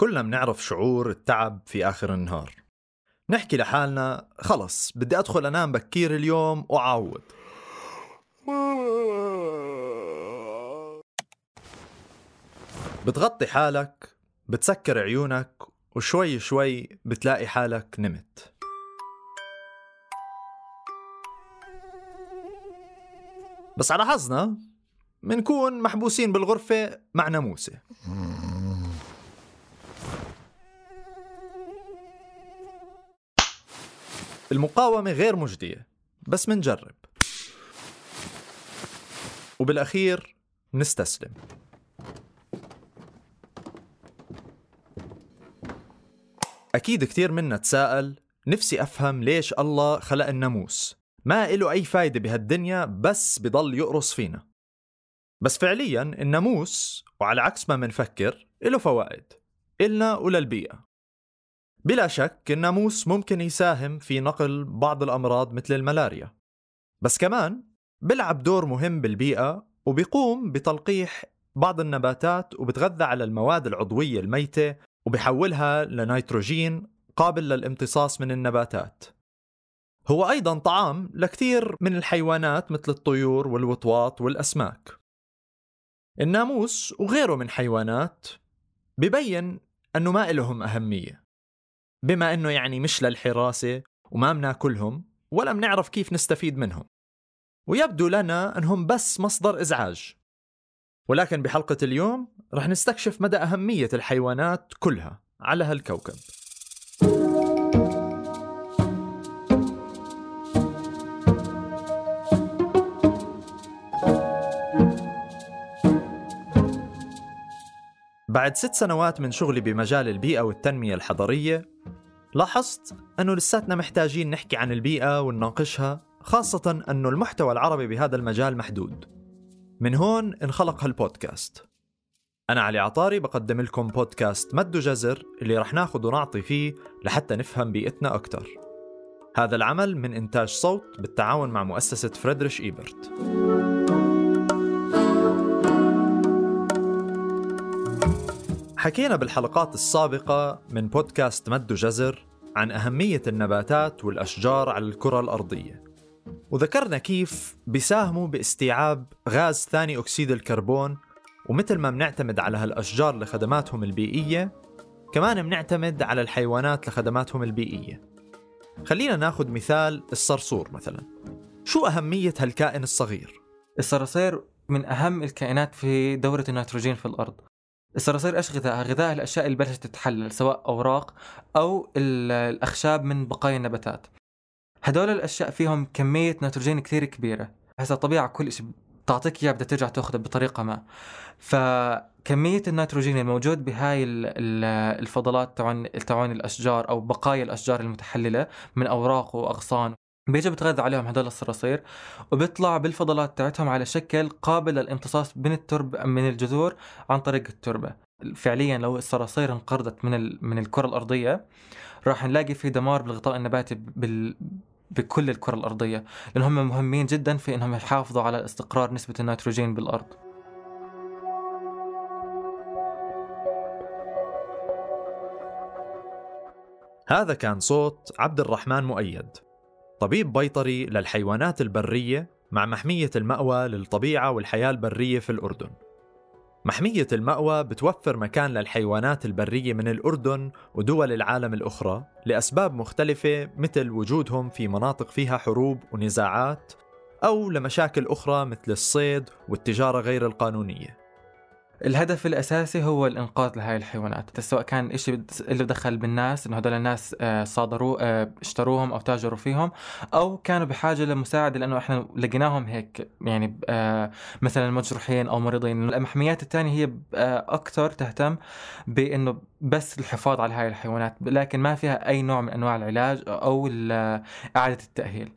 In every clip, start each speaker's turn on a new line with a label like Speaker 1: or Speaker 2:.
Speaker 1: كلنا بنعرف شعور التعب في آخر النهار. نحكي لحالنا خلص بدي أدخل أنام بكير اليوم وأعوض. بتغطي حالك بتسكر عيونك وشوي شوي بتلاقي حالك نمت. بس على حظنا منكون محبوسين بالغرفة مع ناموسة. المقاومة غير مجدية بس منجرب. وبالأخير نستسلم. أكيد كتير منا تساءل نفسي أفهم ليش الله خلق الناموس؟ ما إله أي فايدة بهالدنيا بس بضل يقرص فينا. بس فعليا الناموس وعلى عكس ما منفكر له فوائد إلنا وللبيئة. بلا شك الناموس ممكن يساهم في نقل بعض الأمراض مثل الملاريا. بس كمان بيلعب دور مهم بالبيئة وبيقوم بتلقيح بعض النباتات وبتغذى على المواد العضوية الميتة وبيحولها لنيتروجين قابل للامتصاص من النباتات. هو أيضا طعام لكثير من الحيوانات مثل الطيور والوطواط والأسماك. الناموس وغيره من حيوانات ببين أنه ما إلهم أهمية. بما أنه يعني مش للحراسة وما بناكلهم ولا بنعرف كيف نستفيد منهم. ويبدو لنا أنهم بس مصدر إزعاج. ولكن بحلقة اليوم رح نستكشف مدى أهمية الحيوانات كلها على هالكوكب. بعد ست سنوات من شغلي بمجال البيئة والتنمية الحضرية لاحظت أنه لساتنا محتاجين نحكي عن البيئة ونناقشها خاصة أنه المحتوى العربي بهذا المجال محدود. من هون انخلق هالبودكاست. أنا علي عطاري بقدم لكم بودكاست مد جزر اللي رح ناخد ونعطي فيه لحتى نفهم بيئتنا أكتر. هذا العمل من إنتاج صوت بالتعاون مع مؤسسة فريدريش إيبرت. حكينا بالحلقات السابقة من بودكاست مد جزر عن أهمية النباتات والأشجار على الكرة الأرضية. وذكرنا كيف بيساهموا باستيعاب غاز ثاني أكسيد الكربون ومثل ما بنعتمد على هالأشجار لخدماتهم البيئية كمان بنعتمد على الحيوانات لخدماتهم البيئية. خلينا ناخذ مثال الصرصور مثلا. شو أهمية هالكائن الصغير؟
Speaker 2: الصراصير من أهم الكائنات في دورة النيتروجين في الأرض. الصراصير إيش غذائها؟ غذاء الأشياء اللي بلشت تتحلل سواء أوراق أو الأخشاب من بقايا النباتات. هدول الأشياء فيهم كمية نيتروجين كثير كبيرة، هسه الطبيعه كل شيء بتعطيك إياه بدها ترجع تأخذه بطريقة ما. فكمية النيتروجين الموجود بهاي الفضلات تبعون تبعون الأشجار أو بقايا الأشجار المتحللة من أوراق وأغصان بيجي بتغذى عليهم هدول الصراصير وبيطلع بالفضلات تاعتهم على شكل قابل للامتصاص من الترب من الجذور عن طريق التربة. فعليا لو الصراصير انقرضت من ال... من الكرة الأرضية راح نلاقي في دمار بالغطاء النباتي بال... بكل الكرة الأرضية لأن هم مهمين جدا في إنهم يحافظوا على استقرار نسبة النيتروجين بالأرض.
Speaker 1: هذا كان صوت عبد الرحمن مؤيد. طبيب بيطري للحيوانات البرية مع محمية المأوى للطبيعة والحياة البرية في الأردن. محمية المأوى بتوفر مكان للحيوانات البرية من الأردن ودول العالم الأخرى لأسباب مختلفة مثل وجودهم في مناطق فيها حروب ونزاعات أو لمشاكل أخرى مثل الصيد والتجارة غير القانونية.
Speaker 2: الهدف الأساسي هو الإنقاذ لهاي الحيوانات. سواء كان شيء له دخل بالناس إنه هدول الناس آه، صادروا آه، اشتروهم أو تاجروا فيهم أو كانوا بحاجة لمساعدة لأنه إحنا لقيناهم هيك يعني آه، مثلا مجروحين أو مريضين. المحميات الثانية هي أكثر تهتم بإنه بس الحفاظ على هاي الحيوانات لكن ما فيها أي نوع من أنواع العلاج أو إعادة التأهيل.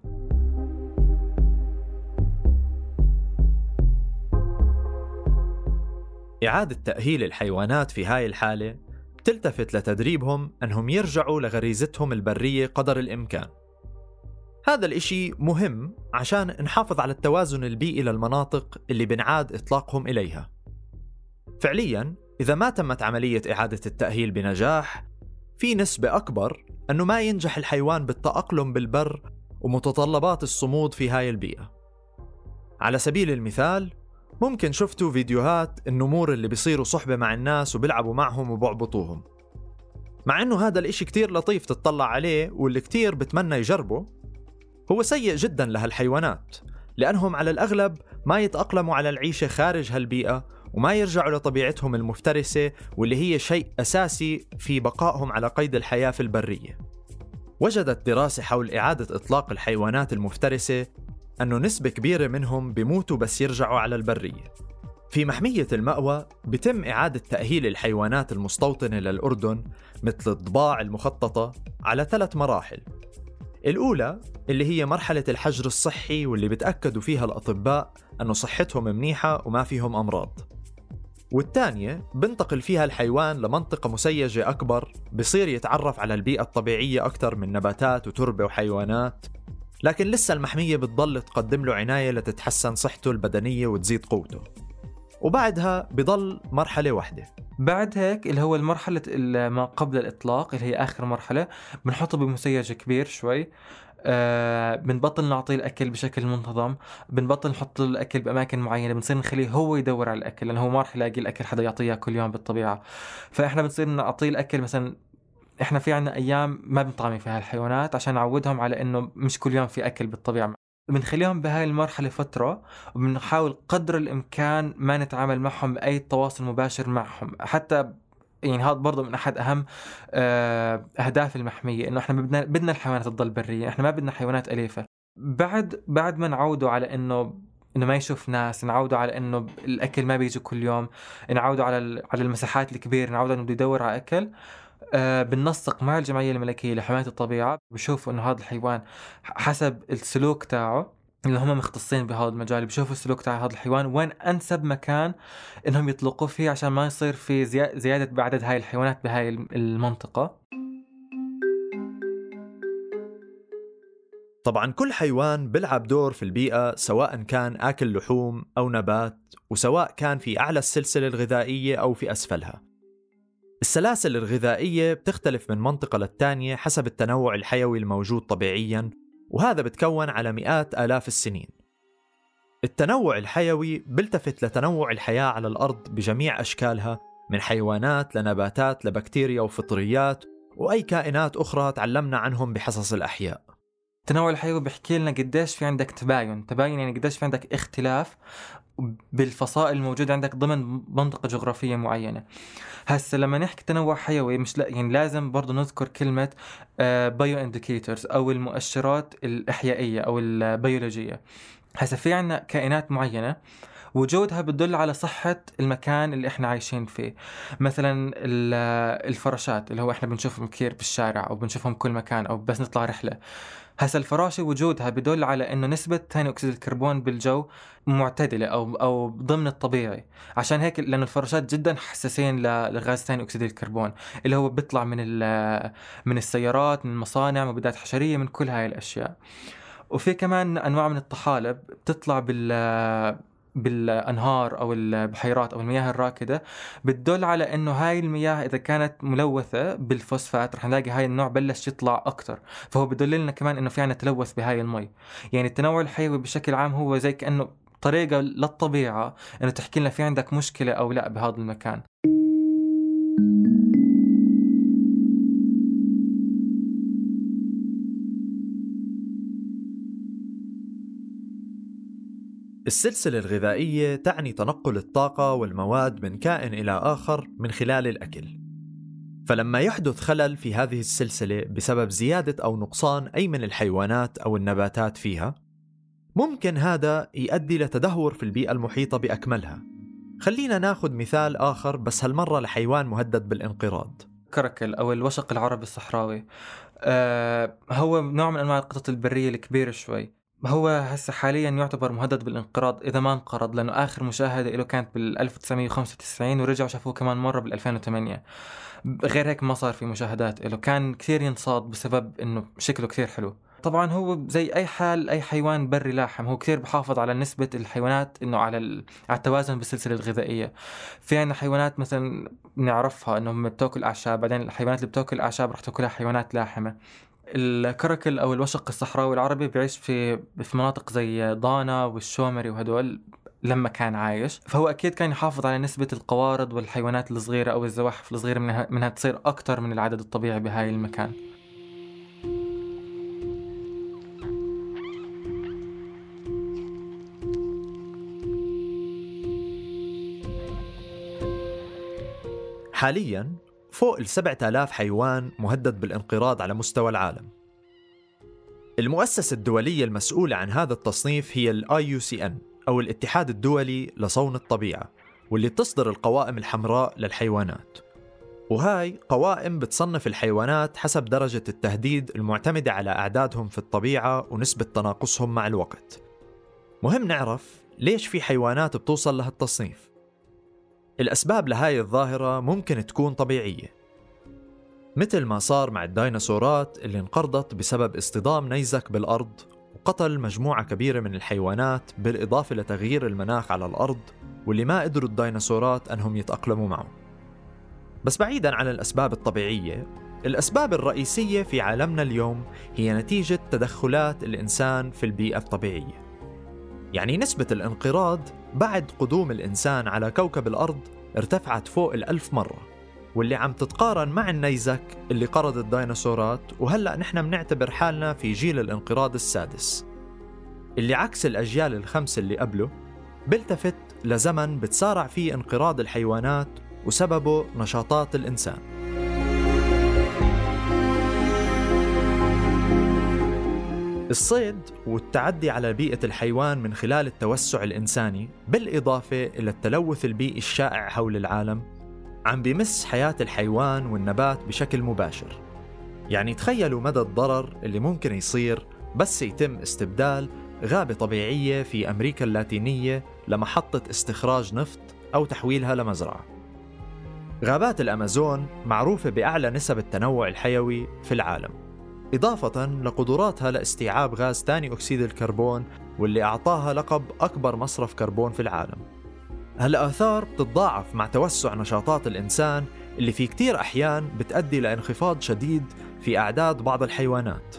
Speaker 1: إعادة تأهيل الحيوانات في هاي الحالة بتلتفت لتدريبهم أنهم يرجعوا لغريزتهم البرية قدر الإمكان. هذا الإشي مهم عشان نحافظ على التوازن البيئي للمناطق اللي بنعاد إطلاقهم إليها. فعليا إذا ما تمت عملية إعادة التأهيل بنجاح في نسبة أكبر أنه ما ينجح الحيوان بالتأقلم بالبر ومتطلبات الصمود في هاي البيئة. على سبيل المثال ممكن شفتوا فيديوهات النمور اللي بيصيروا صحبة مع الناس وبيلعبوا معهم وبعبطوهم. مع إنه هذا الإشي كتير لطيف تطلع عليه واللي كتير بتمنى يجربه هو سيء جدا لهالحيوانات لأنهم على الأغلب ما يتأقلموا على العيشة خارج هالبيئة وما يرجعوا لطبيعتهم المفترسة واللي هي شيء أساسي في بقائهم على قيد الحياة في البرية. وجدت دراسة حول إعادة إطلاق الحيوانات المفترسة أنه نسبة كبيرة منهم بيموتوا بس يرجعوا على البرية. في محمية المأوى بتم إعادة تأهيل الحيوانات المستوطنة للأردن مثل الضباع المخططة على ثلاث مراحل. الأولى اللي هي مرحلة الحجر الصحي واللي بتأكدوا فيها الأطباء أنه صحتهم منيحة وما فيهم أمراض. والثانية بنتقل فيها الحيوان لمنطقة مسيجة أكبر بصير يتعرف على البيئة الطبيعية أكثر من نباتات وتربة وحيوانات. لكن لسه المحمية بتضل تقدم له عناية لتتحسن صحته البدنية وتزيد قوته. وبعدها بضل مرحلة واحدة.
Speaker 2: بعد هيك اللي هو المرحلة ما قبل الإطلاق اللي هي آخر مرحلة بنحطه بمسيج كبير شوي. آه بنبطل نعطيه الأكل بشكل منتظم. بنبطل نحط الأكل بأماكن معينة. بنصير نخليه هو يدور على الأكل لأنه هو ما رح يلاقي الأكل حدا يعطيه كل يوم بالطبيعة. فإحنا بنصير نعطيه الأكل مثلا إحنا في عنا أيام ما بنطعمي فيها الحيوانات عشان نعودهم على إنه مش كل يوم في أكل بالطبيعة. بنخليهم بهاي المرحلة فترة وبنحاول قدر الإمكان ما نتعامل معهم بأي تواصل مباشر معهم. حتى يعني هذا برضه من أحد أهم آه، أهداف المحمية إنه إحنا بدنا بدنا الحيوانات تضل برية إحنا ما بدنا حيوانات أليفة. بعد بعد ما نعودوا على إنه إنه ما يشوف ناس نعودوا على إنه الأكل ما بيجي كل يوم نعودوا على على المساحات الكبيرة نعودوا إنه بده يدور على أكل بننسق مع الجمعية الملكية لحماية الطبيعة بشوفوا إنه هذا الحيوان حسب السلوك تاعه اللي هم مختصين بهذا المجال بيشوفوا السلوك تاع هذا الحيوان وين أنسب مكان إنهم يطلقوه فيه عشان ما يصير في زيادة بعدد هاي الحيوانات بهاي المنطقة.
Speaker 1: طبعا كل حيوان بيلعب دور في البيئة سواء كان آكل لحوم أو نبات وسواء كان في أعلى السلسلة الغذائية أو في أسفلها. السلاسل الغذائية بتختلف من منطقة للتانية حسب التنوع الحيوي الموجود طبيعيا وهذا بتكون على مئات آلاف السنين. التنوع الحيوي بيلتفت لتنوع الحياة على الأرض بجميع أشكالها من حيوانات لنباتات لبكتيريا وفطريات وأي كائنات أخرى تعلمنا عنهم بحصص الأحياء.
Speaker 2: التنوع الحيوي بيحكي لنا قديش في عندك تباين. تباين يعني قديش في عندك اختلاف. بالفصائل الموجودة عندك ضمن منطقة جغرافية معينة. هسه لما نحكي تنوع حيوي مش لا يعني لازم برضه نذكر كلمة bio uh, indicators أو المؤشرات الإحيائية أو البيولوجية. هسه في عنا كائنات معينة وجودها بتدل على صحة المكان اللي إحنا عايشين فيه. مثلا الفراشات اللي هو إحنا بنشوفهم كثير بالشارع أو بنشوفهم كل مكان أو بس نطلع رحلة. هسا الفراشة وجودها بدل على إنه نسبة ثاني أكسيد الكربون بالجو معتدلة أو أو ضمن الطبيعي. عشان هيك لأنه الفراشات جدا حساسين لغاز ثاني أكسيد الكربون اللي هو بيطلع من من السيارات من المصانع مبيدات حشرية من كل هاي الأشياء. وفي كمان أنواع من الطحالب بتطلع بال بالأنهار أو البحيرات أو المياه الراكدة بتدل على إنه هاي المياه إذا كانت ملوثة بالفوسفات رح نلاقي هاي النوع بلش يطلع أكثر فهو بدل لنا كمان إنه في عنا تلوث بهاي المي. يعني التنوع الحيوي بشكل عام هو زي كأنه طريقة للطبيعة إنه تحكي لنا في عندك مشكلة أو لأ بهذا المكان.
Speaker 1: السلسلة الغذائية تعني تنقل الطاقة والمواد من كائن إلى آخر من خلال الأكل. فلما يحدث خلل في هذه السلسلة بسبب زيادة أو نقصان أي من الحيوانات أو النباتات فيها، ممكن هذا يؤدي لتدهور في البيئة المحيطة بأكملها. خلينا ناخذ مثال آخر بس هالمرة لحيوان مهدد بالانقراض.
Speaker 2: كركل أو الوشق العربي الصحراوي. أه هو نوع من أنواع القطط البرية الكبيرة شوي. هو هسه حاليا يعتبر مهدد بالانقراض إذا ما انقرض؟ لأنه آخر مشاهدة له كانت بال 1995 ورجعوا شافوه كمان مرة بال 2008 غير هيك ما صار في مشاهدات له كان كثير ينصاد بسبب إنه شكله كثير حلو. طبعا هو زي أي حال أي حيوان بري لاحم هو كثير بحافظ على نسبة الحيوانات إنه على على التوازن بالسلسلة الغذائية. في عندنا حيوانات مثلا بنعرفها إنهم بتاكل أعشاب بعدين الحيوانات اللي بتاكل أعشاب رح تاكلها حيوانات لاحمة. الكركل أو الوشق الصحراوي العربي بيعيش في في مناطق زي ضانا والشومري وهدول لما كان عايش. فهو أكيد كان يحافظ على نسبة القوارض والحيوانات الصغيرة أو الزواحف الصغيرة منها, منها تصير أكثر من العدد الطبيعي بهاي المكان.
Speaker 1: حاليا فوق ال 7000 حيوان مهدد بالانقراض على مستوى العالم. المؤسسة الدولية المسؤولة عن هذا التصنيف هي ال IUCN أو الاتحاد الدولي لصون الطبيعة واللي بتصدر القوائم الحمراء للحيوانات. وهاي قوائم بتصنف الحيوانات حسب درجة التهديد المعتمدة على أعدادهم في الطبيعة ونسبة تناقصهم مع الوقت. مهم نعرف ليش في حيوانات بتوصل لهالتصنيف. الأسباب لهاي الظاهرة ممكن تكون طبيعية. مثل ما صار مع الديناصورات اللي انقرضت بسبب اصطدام نيزك بالأرض وقتل مجموعة كبيرة من الحيوانات بالإضافة لتغيير المناخ على الأرض واللي ما قدروا الديناصورات أنهم يتأقلموا معه. بس بعيدا عن الأسباب الطبيعية الأسباب الرئيسية في عالمنا اليوم هي نتيجة تدخلات الإنسان في البيئة الطبيعية. يعني نسبة الانقراض بعد قدوم الإنسان على كوكب الأرض ارتفعت فوق الألف مرة واللي عم تتقارن مع النيزك اللي قرض الديناصورات وهلأ نحن بنعتبر حالنا في جيل الانقراض السادس. اللي عكس الأجيال الخمس اللي قبله بيلتفت لزمن بتسارع فيه انقراض الحيوانات وسببه نشاطات الإنسان. الصيد والتعدي على بيئة الحيوان من خلال التوسع الإنساني بالإضافة إلى التلوث البيئي الشائع حول العالم عم بيمس حياة الحيوان والنبات بشكل مباشر. يعني تخيلوا مدى الضرر اللي ممكن يصير بس يتم استبدال غابة طبيعية في أمريكا اللاتينية لمحطة استخراج نفط أو تحويلها لمزرعة. غابات الأمازون معروفة بأعلى نسب التنوع الحيوي في العالم. إضافة لقدراتها لاستيعاب غاز ثاني أكسيد الكربون واللي أعطاها لقب أكبر مصرف كربون في العالم. هالآثار بتتضاعف مع توسع نشاطات الإنسان اللي في كتير أحيان بتأدي لانخفاض شديد في أعداد بعض الحيوانات.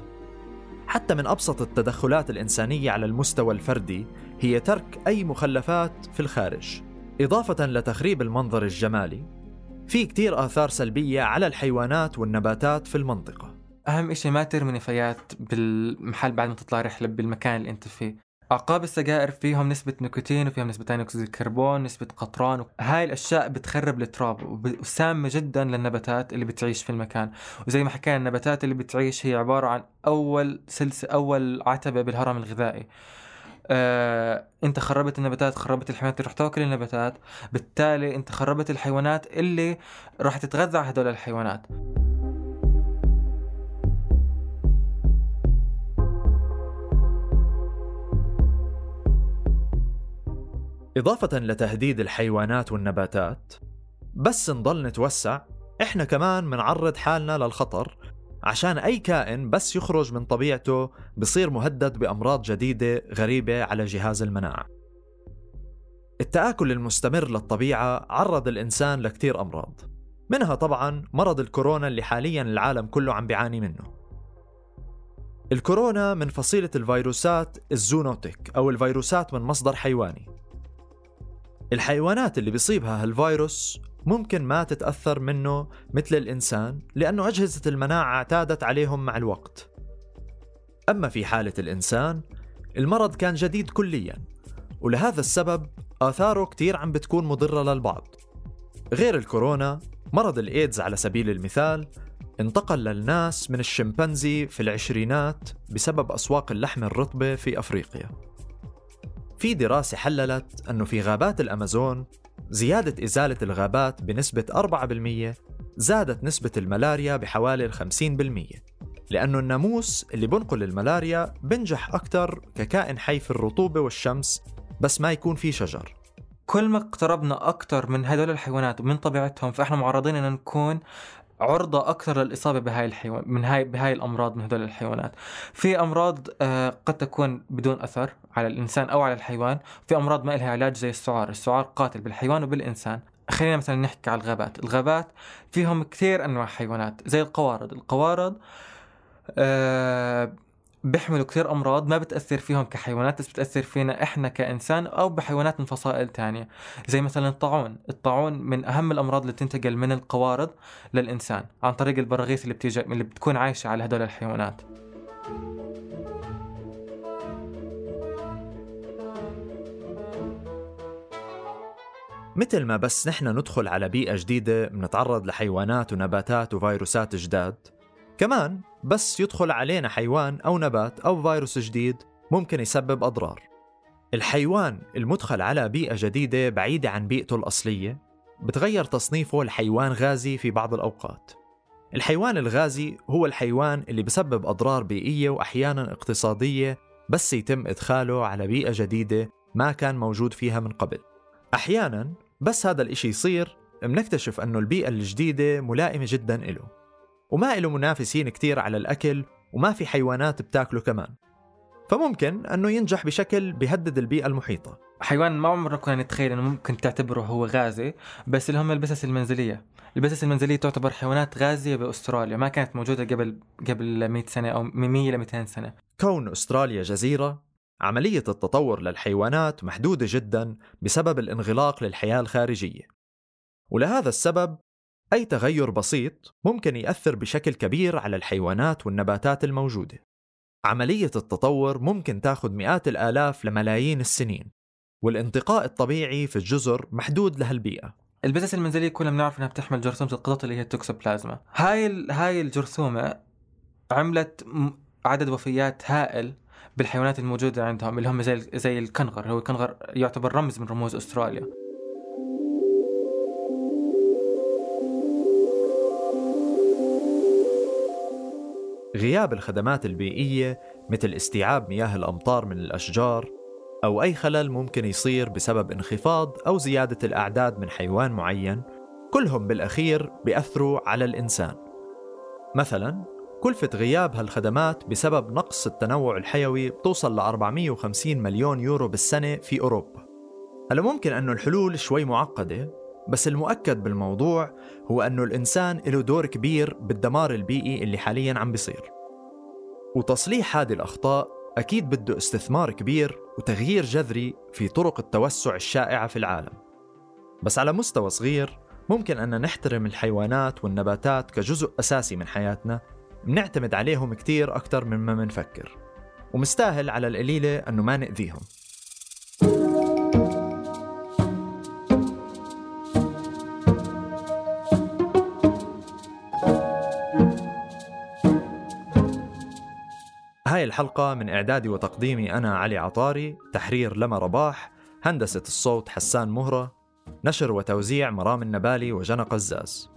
Speaker 1: حتى من أبسط التدخلات الإنسانية على المستوى الفردي هي ترك أي مخلفات في الخارج إضافة لتخريب المنظر الجمالي. في كتير آثار سلبية على الحيوانات والنباتات في المنطقة.
Speaker 2: أهم شيء ما ترمي نفايات بالمحل بعد ما تطلع رحلة بالمكان اللي أنت فيه. أعقاب السجائر فيهم نسبة نيكوتين وفيهم نسبة ثاني أكسيد الكربون نسبة قطران هاي الأشياء بتخرب التراب وسامة جدا للنباتات اللي بتعيش في المكان. وزي ما حكينا النباتات اللي بتعيش هي عبارة عن أول سلسلة أول عتبة بالهرم الغذائي. آه، أنت خربت النباتات خربت الحيوانات اللي رح تأكل النباتات. بالتالي أنت خربت الحيوانات اللي راح تتغذى على هدول الحيوانات.
Speaker 1: إضافة لتهديد الحيوانات والنباتات بس نضل نتوسع إحنا كمان منعرض حالنا للخطر عشان أي كائن بس يخرج من طبيعته بصير مهدد بأمراض جديدة غريبة على جهاز المناعة. التآكل المستمر للطبيعة عرض الإنسان لكتير أمراض منها طبعا مرض الكورونا اللي حاليا العالم كله عم بيعاني منه. الكورونا من فصيلة الفيروسات الزونوتيك أو الفيروسات من مصدر حيواني. الحيوانات اللي بيصيبها هالفيروس ممكن ما تتأثر منه مثل الإنسان لأنه أجهزة المناعة اعتادت عليهم مع الوقت. أما في حالة الإنسان المرض كان جديد كليا ولهذا السبب آثاره كتير عم بتكون مضرة للبعض. غير الكورونا مرض الإيدز على سبيل المثال انتقل للناس من الشمبانزي في العشرينات بسبب أسواق اللحم الرطبة في أفريقيا. في دراسة حللت أنه في غابات الأمازون زيادة إزالة الغابات بنسبة 4% زادت نسبة الملاريا بحوالي 50% لأنه الناموس اللي بنقل الملاريا بنجح أكثر ككائن حي في الرطوبة والشمس بس ما يكون في شجر.
Speaker 2: كل ما اقتربنا أكثر من هدول الحيوانات ومن طبيعتهم فإحنا معرضين أن نكون عرضة أكثر للإصابة بهاي الحيوان من هاي بهاي الأمراض من هدول الحيوانات. في أمراض آه، قد تكون بدون أثر على الإنسان أو على الحيوان. في أمراض ما لها علاج زي السعار. السعار قاتل بالحيوان وبالإنسان. خلينا مثلا نحكي على الغابات. الغابات فيهم كثير أنواع حيوانات زي القوارض. القوارض آه بيحملوا كثير أمراض ما بتأثر فيهم كحيوانات بس بتأثر فينا إحنا كإنسان أو بحيوانات من فصائل تانية. زي مثلا الطاعون. الطاعون من أهم الأمراض اللي بتنتقل من القوارض للإنسان عن طريق البراغيث اللي بتيجي اللي بتكون عايشة على هدول الحيوانات.
Speaker 1: مثل ما بس نحن ندخل على بيئة جديدة بنتعرض لحيوانات ونباتات وفيروسات جداد كمان بس يدخل علينا حيوان أو نبات أو فيروس جديد ممكن يسبب أضرار. الحيوان المدخل على بيئة جديدة بعيدة عن بيئته الأصلية بتغير تصنيفه لحيوان غازي في بعض الأوقات. الحيوان الغازي هو الحيوان اللي بسبب أضرار بيئية وأحيانا اقتصادية بس يتم إدخاله على بيئة جديدة ما كان موجود فيها من قبل. أحيانا بس هذا الإشي يصير منكتشف أنه البيئة الجديدة ملائمة جدا إله. وما له منافسين كتير على الأكل وما في حيوانات بتاكله كمان. فممكن أنه ينجح بشكل بيهدد البيئة المحيطة.
Speaker 2: حيوان ما عمرنا كنا نتخيل إنه ممكن تعتبره هو غازي بس اللي هم البسس المنزلية. البسس المنزلية تعتبر حيوانات غازية بأستراليا ما كانت موجودة قبل قبل 100 سنة أو من 100 ل 200 سنة.
Speaker 1: كون أستراليا جزيرة عملية التطور للحيوانات محدودة جدا بسبب الانغلاق للحياة الخارجية. ولهذا السبب أي تغير بسيط ممكن يأثر بشكل كبير على الحيوانات والنباتات الموجودة. عملية التطور ممكن تأخذ مئات الآلاف لملايين السنين، والانتقاء الطبيعي في الجزر محدود لهالبيئة.
Speaker 2: البسس المنزلية كلنا بنعرف إنها بتحمل جرثومة القطط اللي هي التوكسوبلازما. هاي هاي الجرثومة عملت عدد وفيات هائل بالحيوانات الموجودة عندهم اللي هم زي زي الكنغر، هو الكنغر يعتبر رمز من رموز أستراليا.
Speaker 1: غياب الخدمات البيئية مثل استيعاب مياه الأمطار من الأشجار أو أي خلل ممكن يصير بسبب انخفاض أو زيادة الأعداد من حيوان معين كلهم بالأخير بيأثروا على الإنسان. مثلا كلفة غياب هالخدمات بسبب نقص التنوع الحيوي بتوصل ل 450 مليون يورو بالسنة في أوروبا. هلأ ممكن أنه الحلول شوي معقدة؟ بس المؤكد بالموضوع هو أنه الإنسان له دور كبير بالدمار البيئي اللي حاليا عم بيصير. وتصليح هذه الأخطاء أكيد بده استثمار كبير وتغيير جذري في طرق التوسع الشائعة في العالم. بس على مستوى صغير ممكن أن نحترم الحيوانات والنباتات كجزء أساسي من حياتنا بنعتمد عليهم كتير أكثر مما منفكر. ومستاهل على القليلة أنه ما نأذيهم. هاي الحلقة من إعدادي وتقديمي أنا علي عطاري تحرير لما رباح هندسة الصوت حسان مهرة نشر وتوزيع مرام النبالي وجنى قزاز